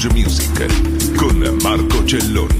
Lounge Music con Marco Celloni.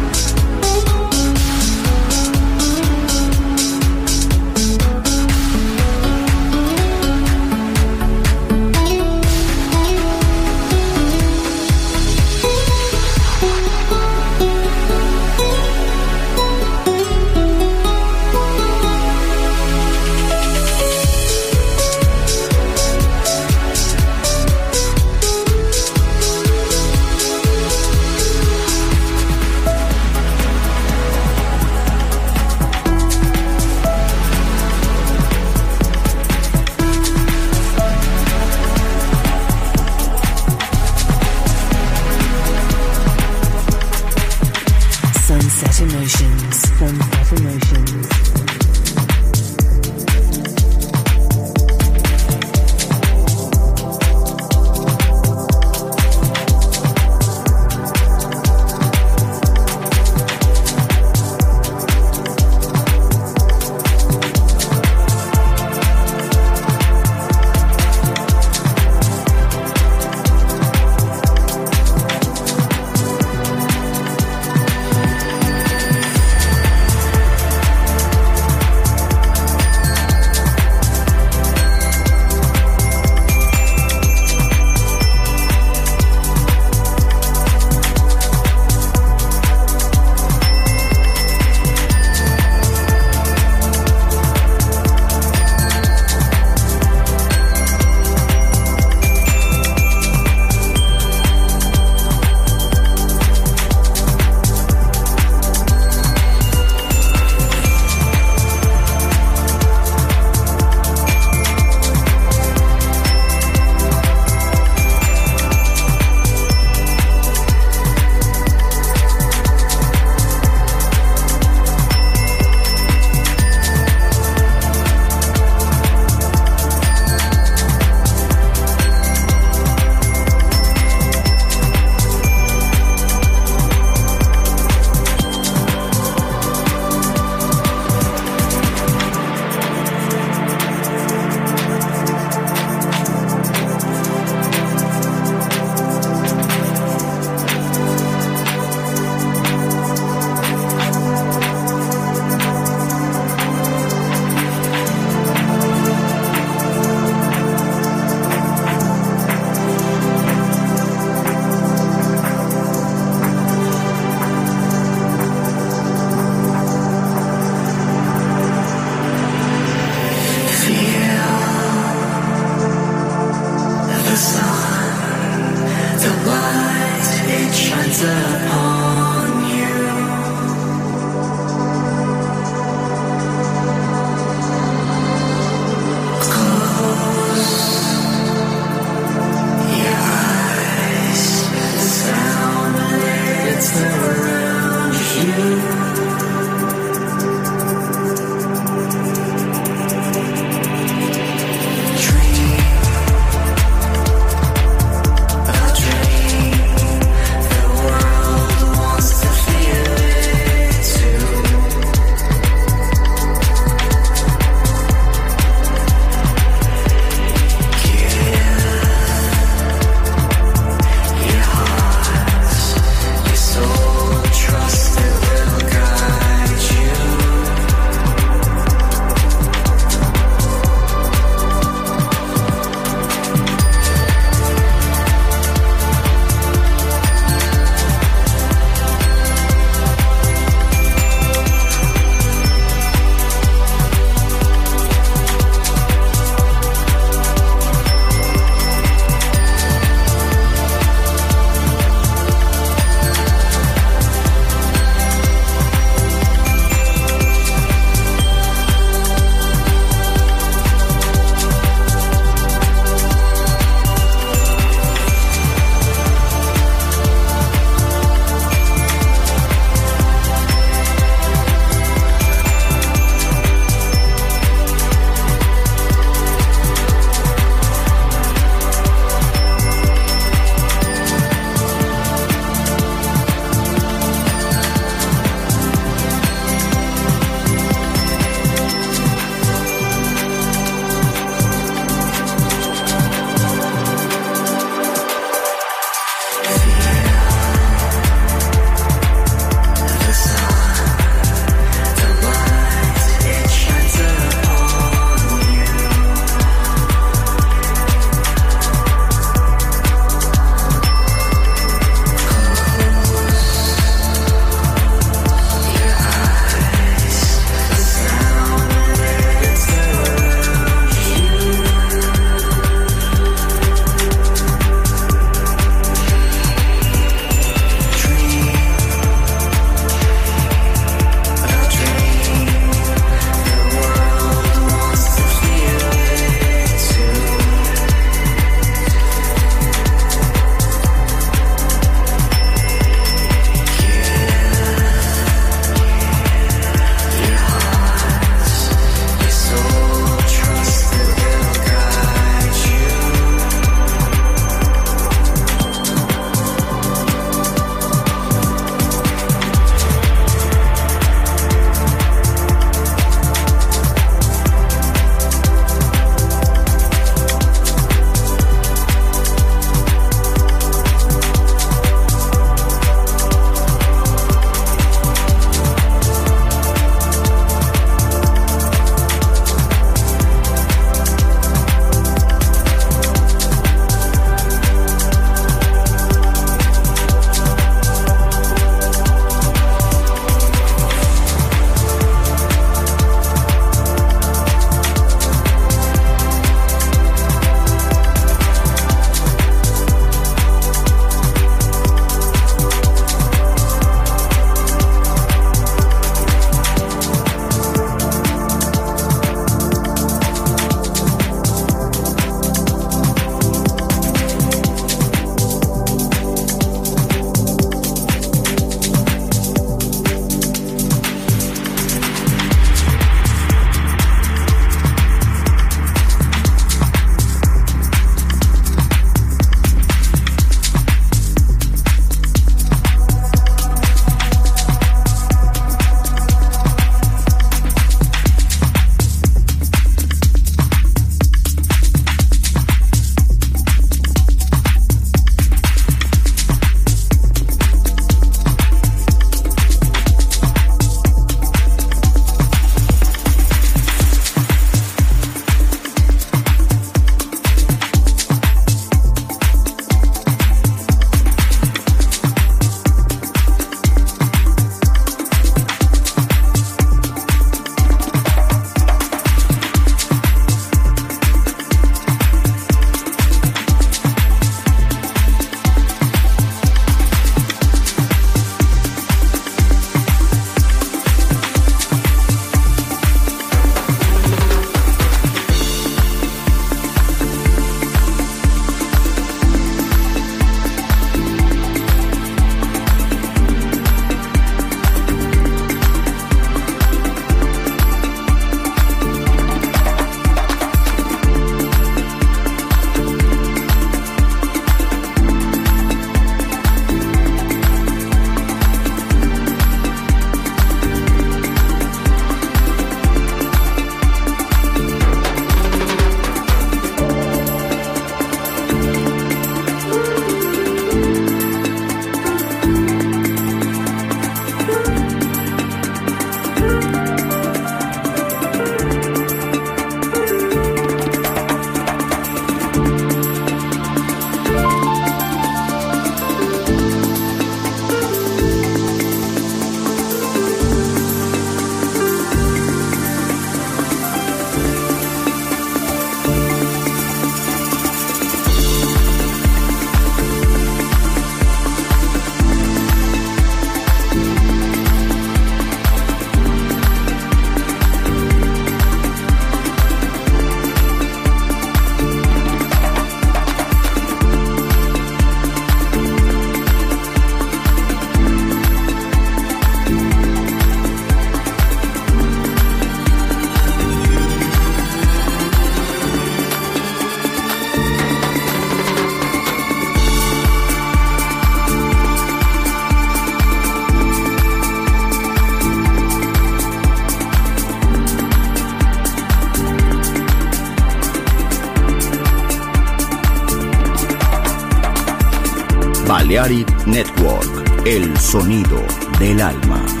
Sonido del alma.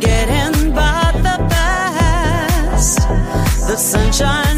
forgetting about the past. The sunshine.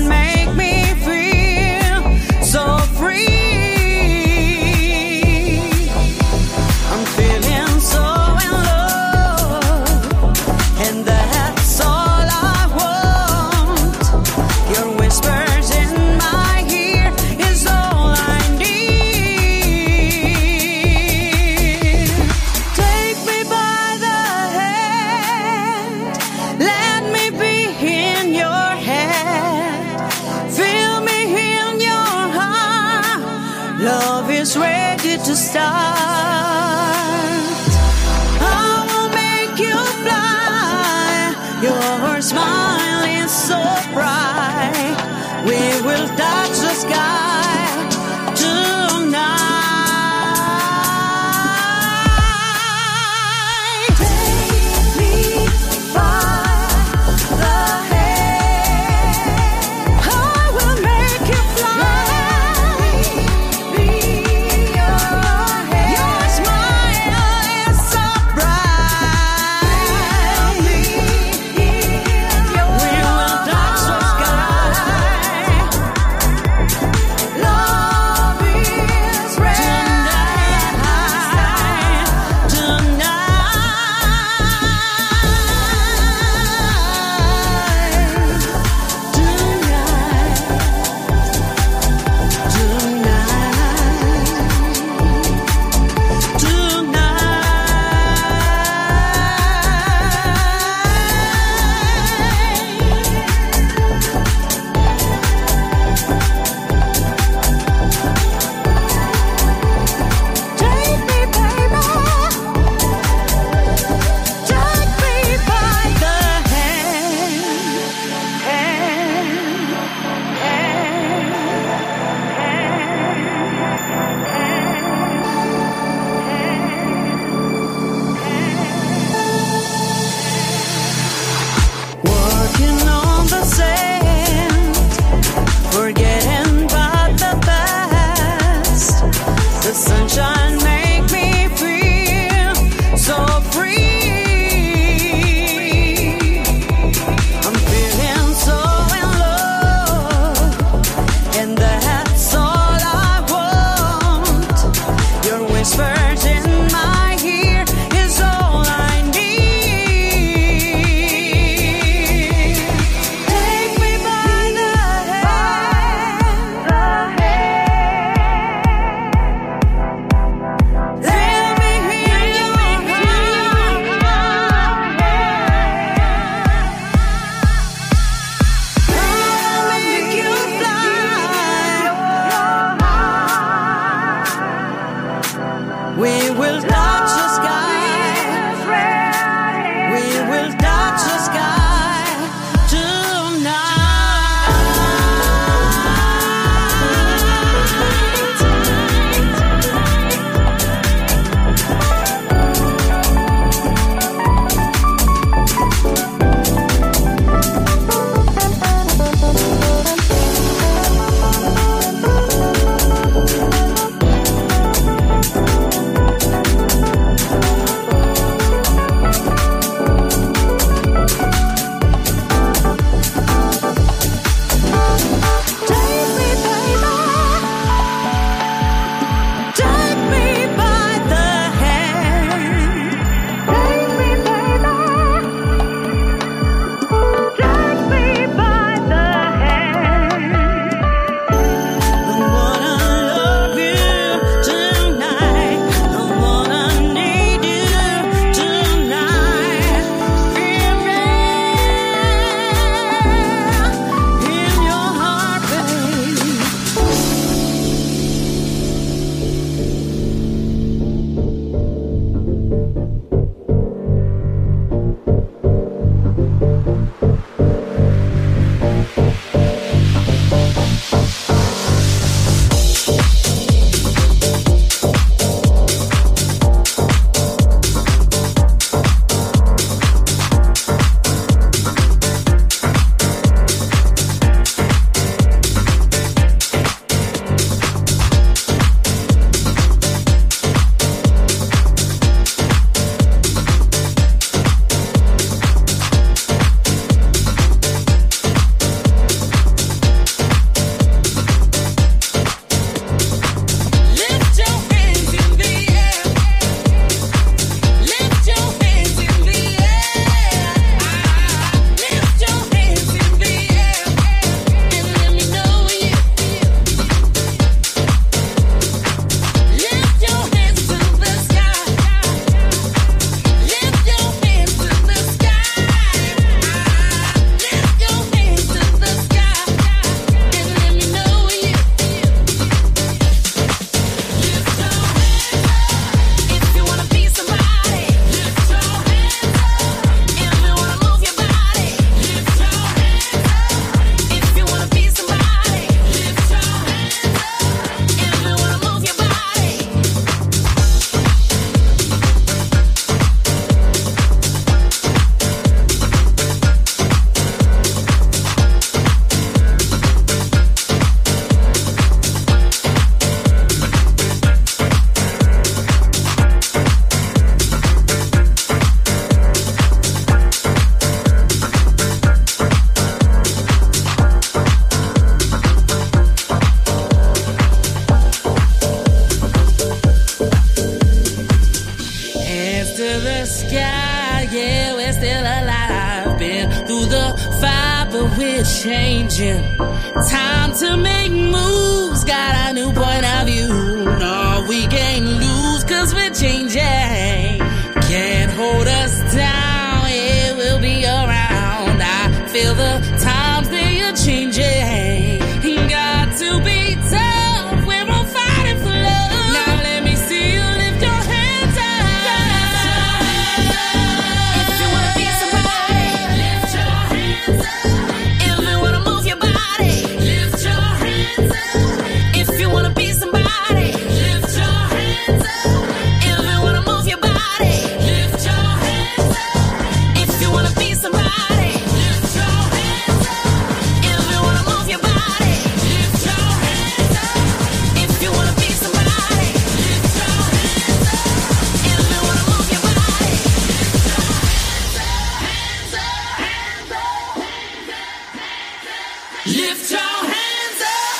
Lift your hands up.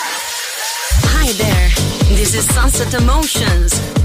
Hi there. This is Sunset Emotions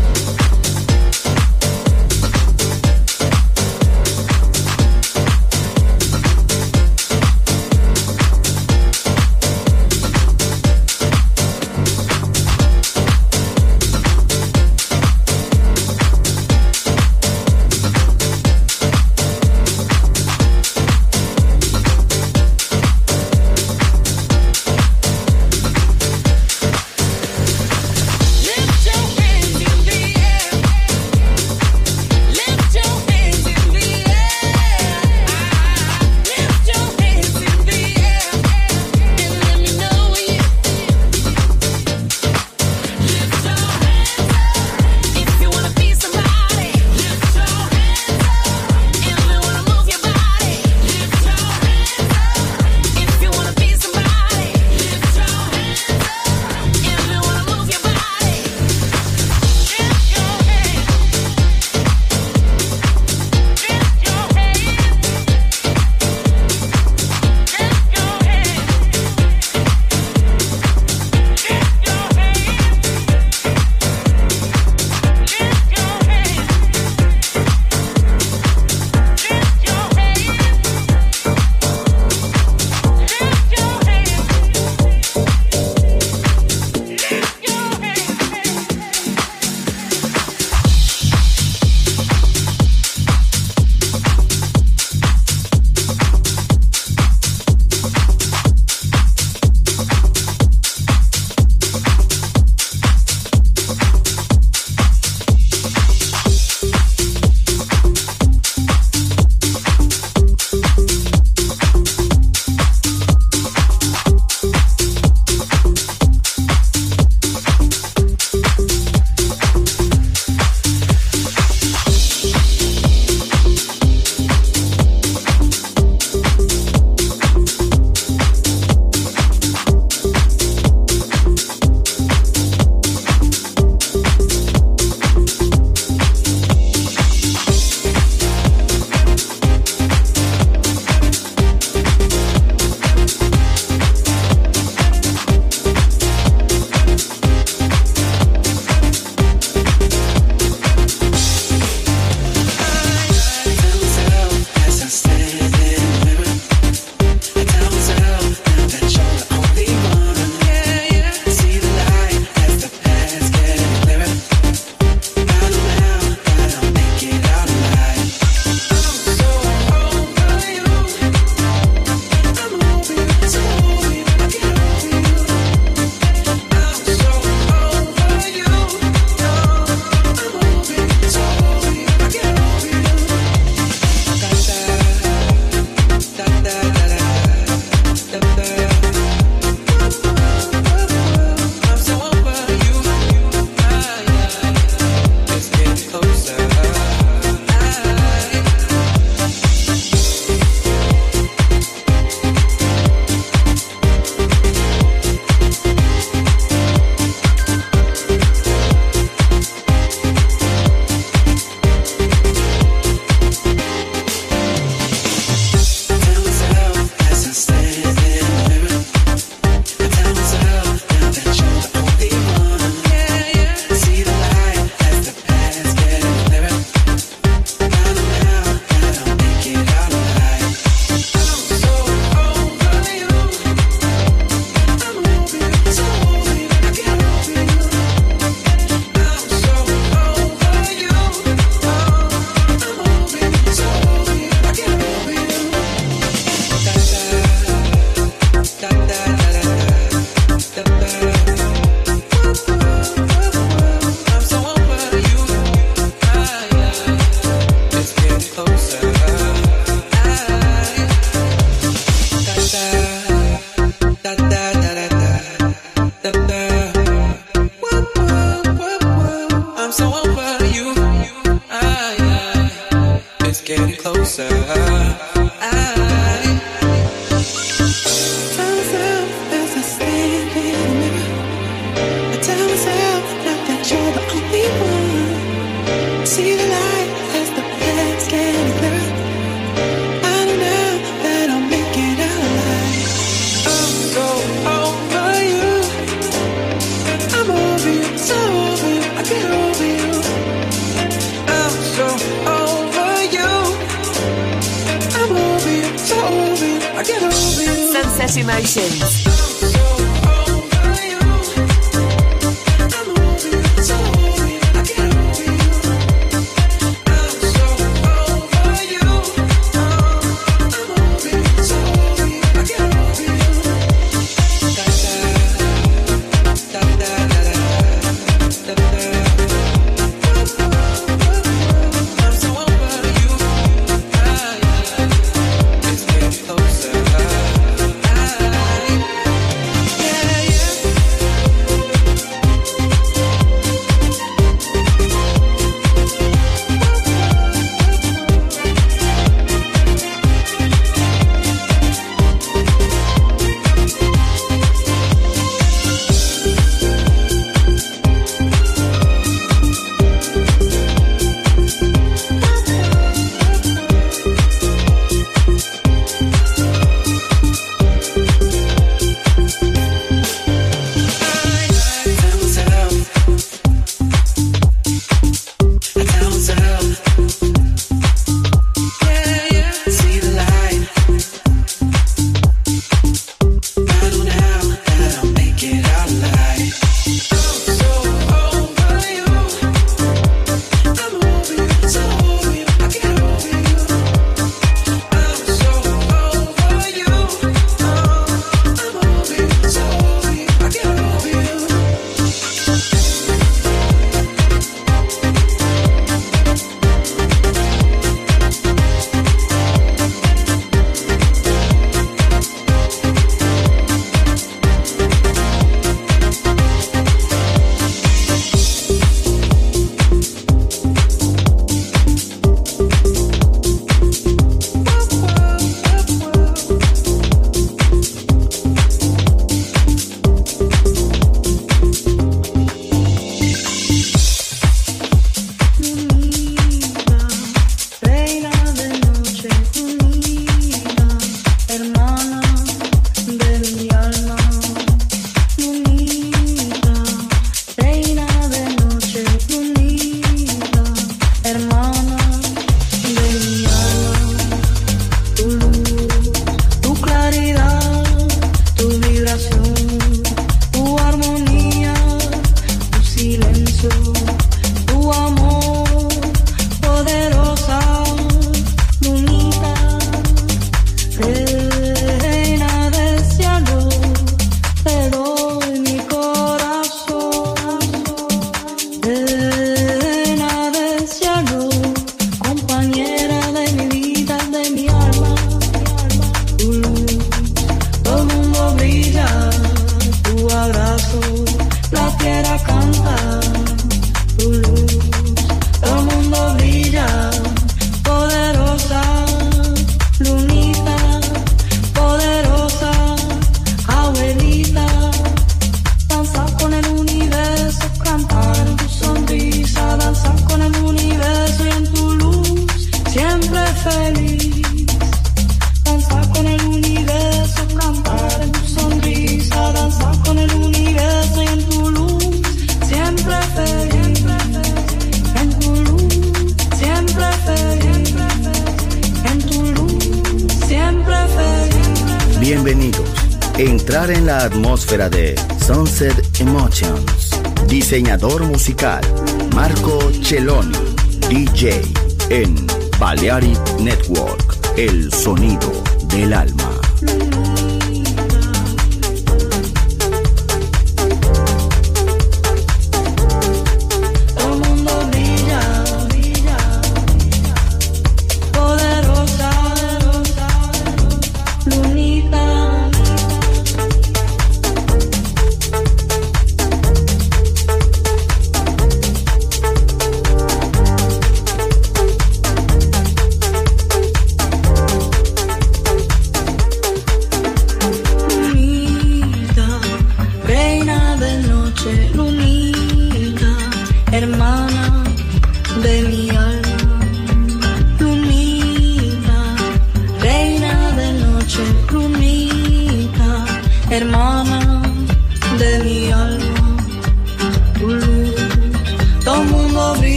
Diseñador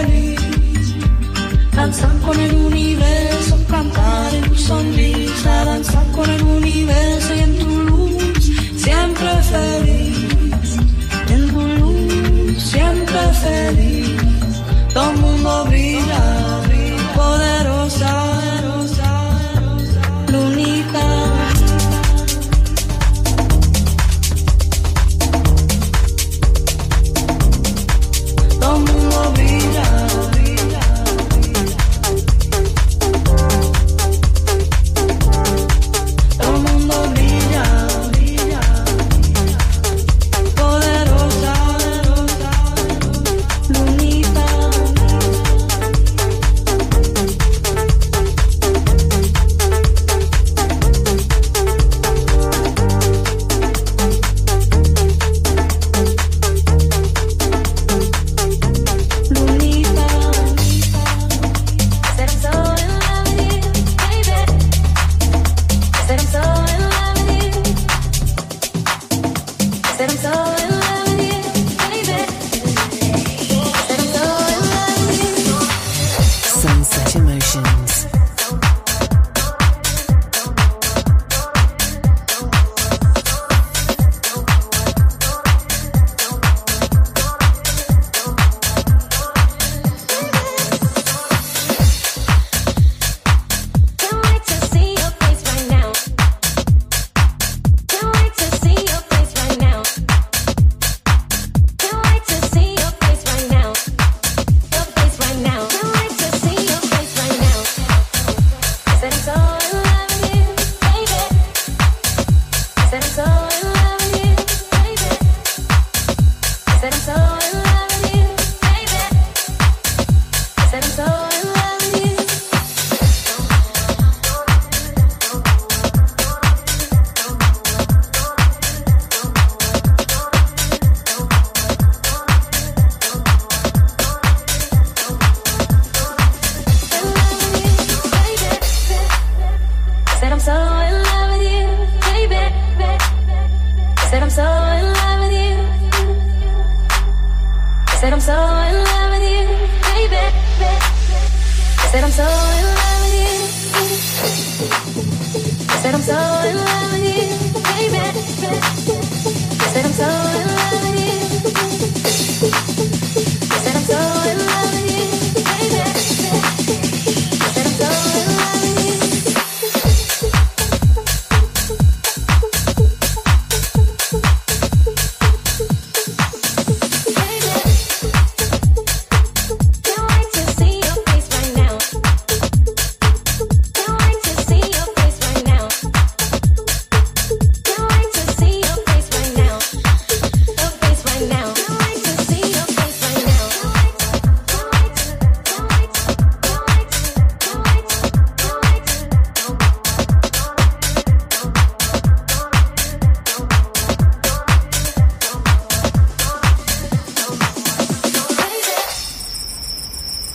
feliz. Danzar con el universo, cantar en tu sonrisa, danzar con el universo y en tu luz, siempre feliz. En tu luz, siempre feliz. Todo el mundo brilla, brilla poder.